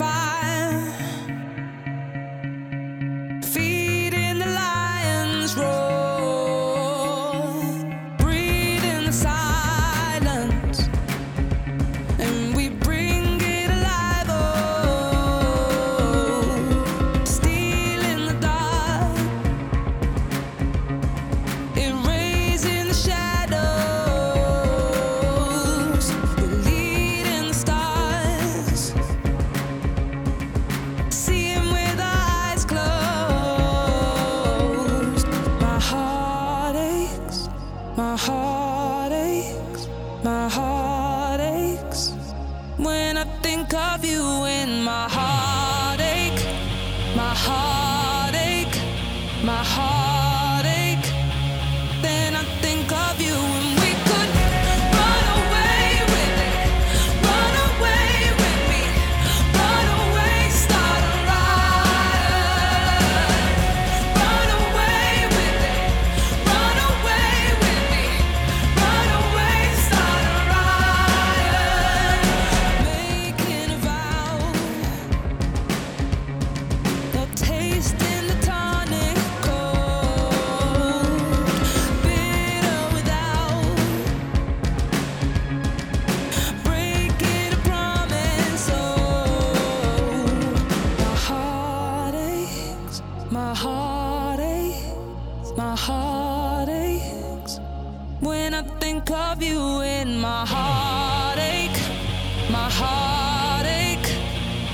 as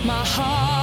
long as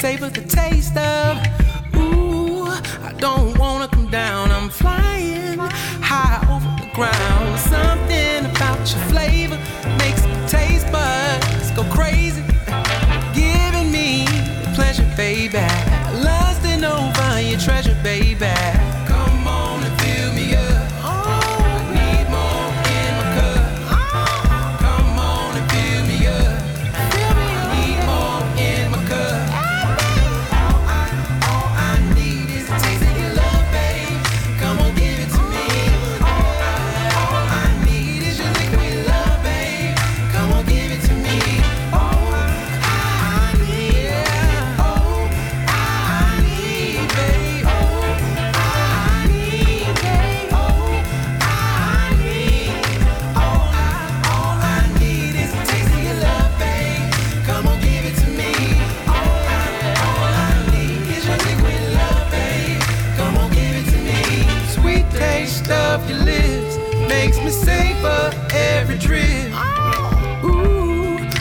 savor the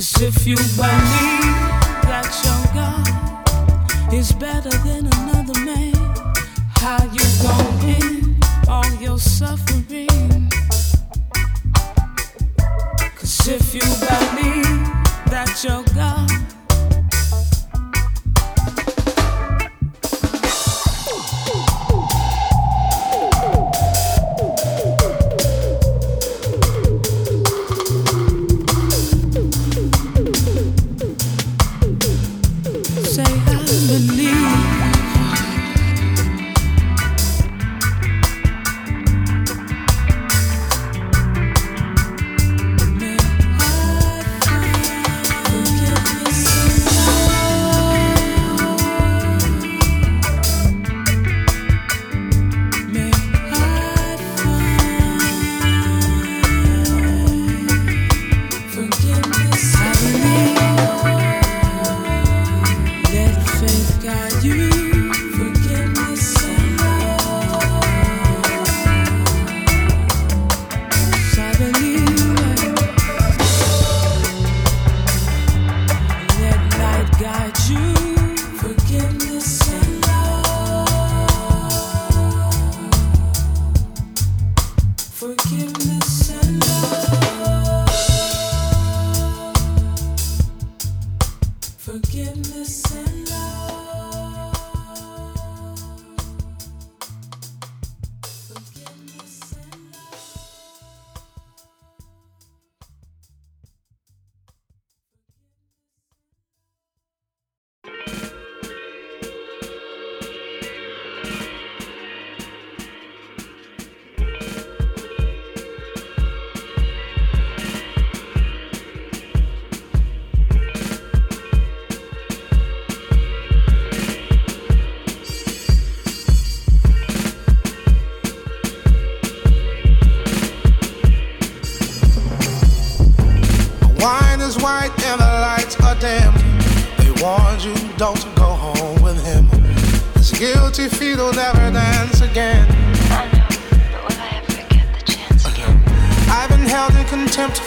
Cause if you believe that your God is better than another man, how you gonna end all your suffering? Cause if you believe that your God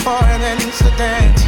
for an incident.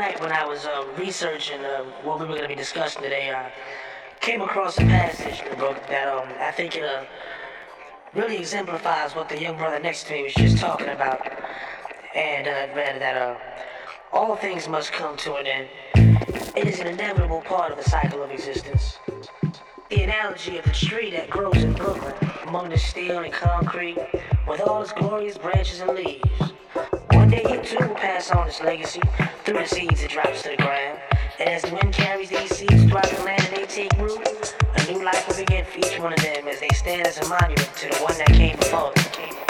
Night when I was uh, researching uh, what we were going to be discussing today, I came across a passage in the book that um, I think it uh, really exemplifies what the young brother next to me was just talking about. And uh, read that uh, all things must come to an end. It is an inevitable part of the cycle of existence. The analogy of the tree that grows in Brooklyn among the steel and concrete with all its glorious branches and leaves. Day it too will pass on its legacy through the seeds it drops to the ground. And as the wind carries these seeds throughout the land and they take root, a new life will begin for each one of them as they stand as a monument to the one that came before them.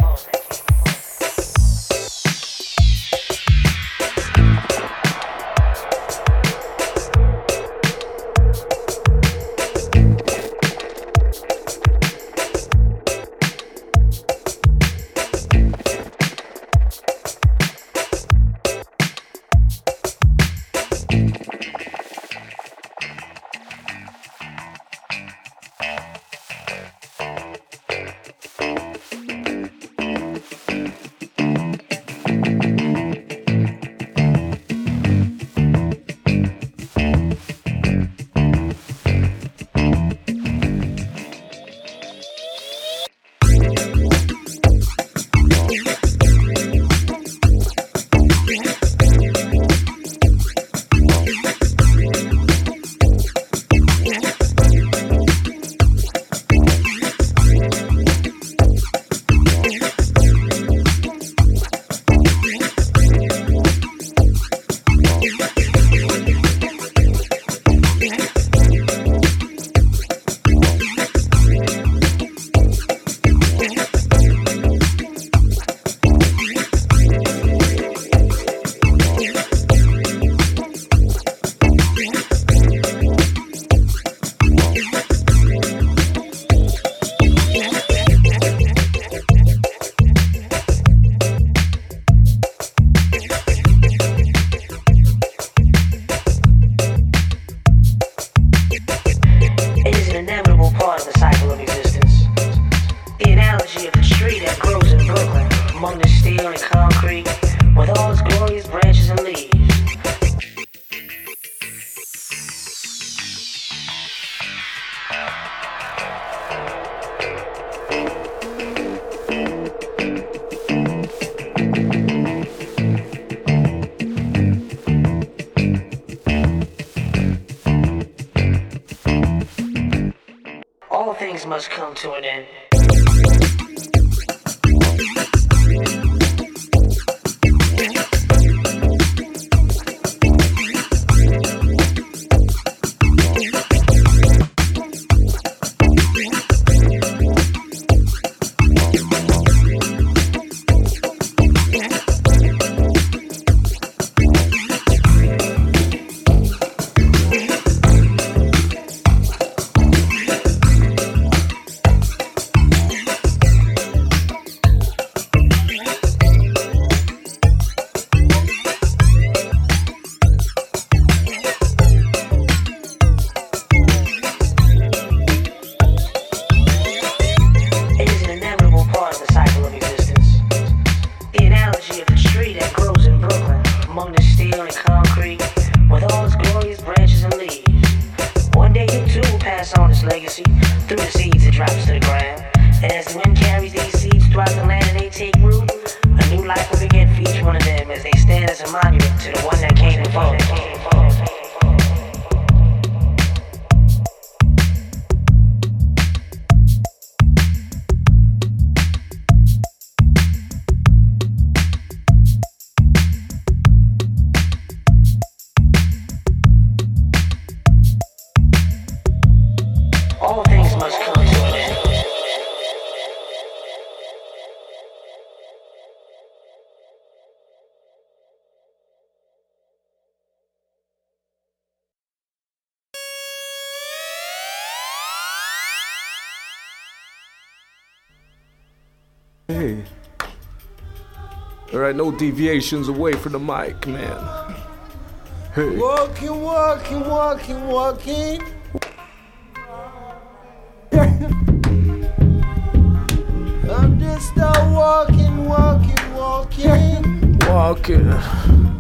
To the one that came before. No deviations away from the mic, man. Hey. Walking, walking, walking, walking. I'm just a walking, walking, walking. Walking.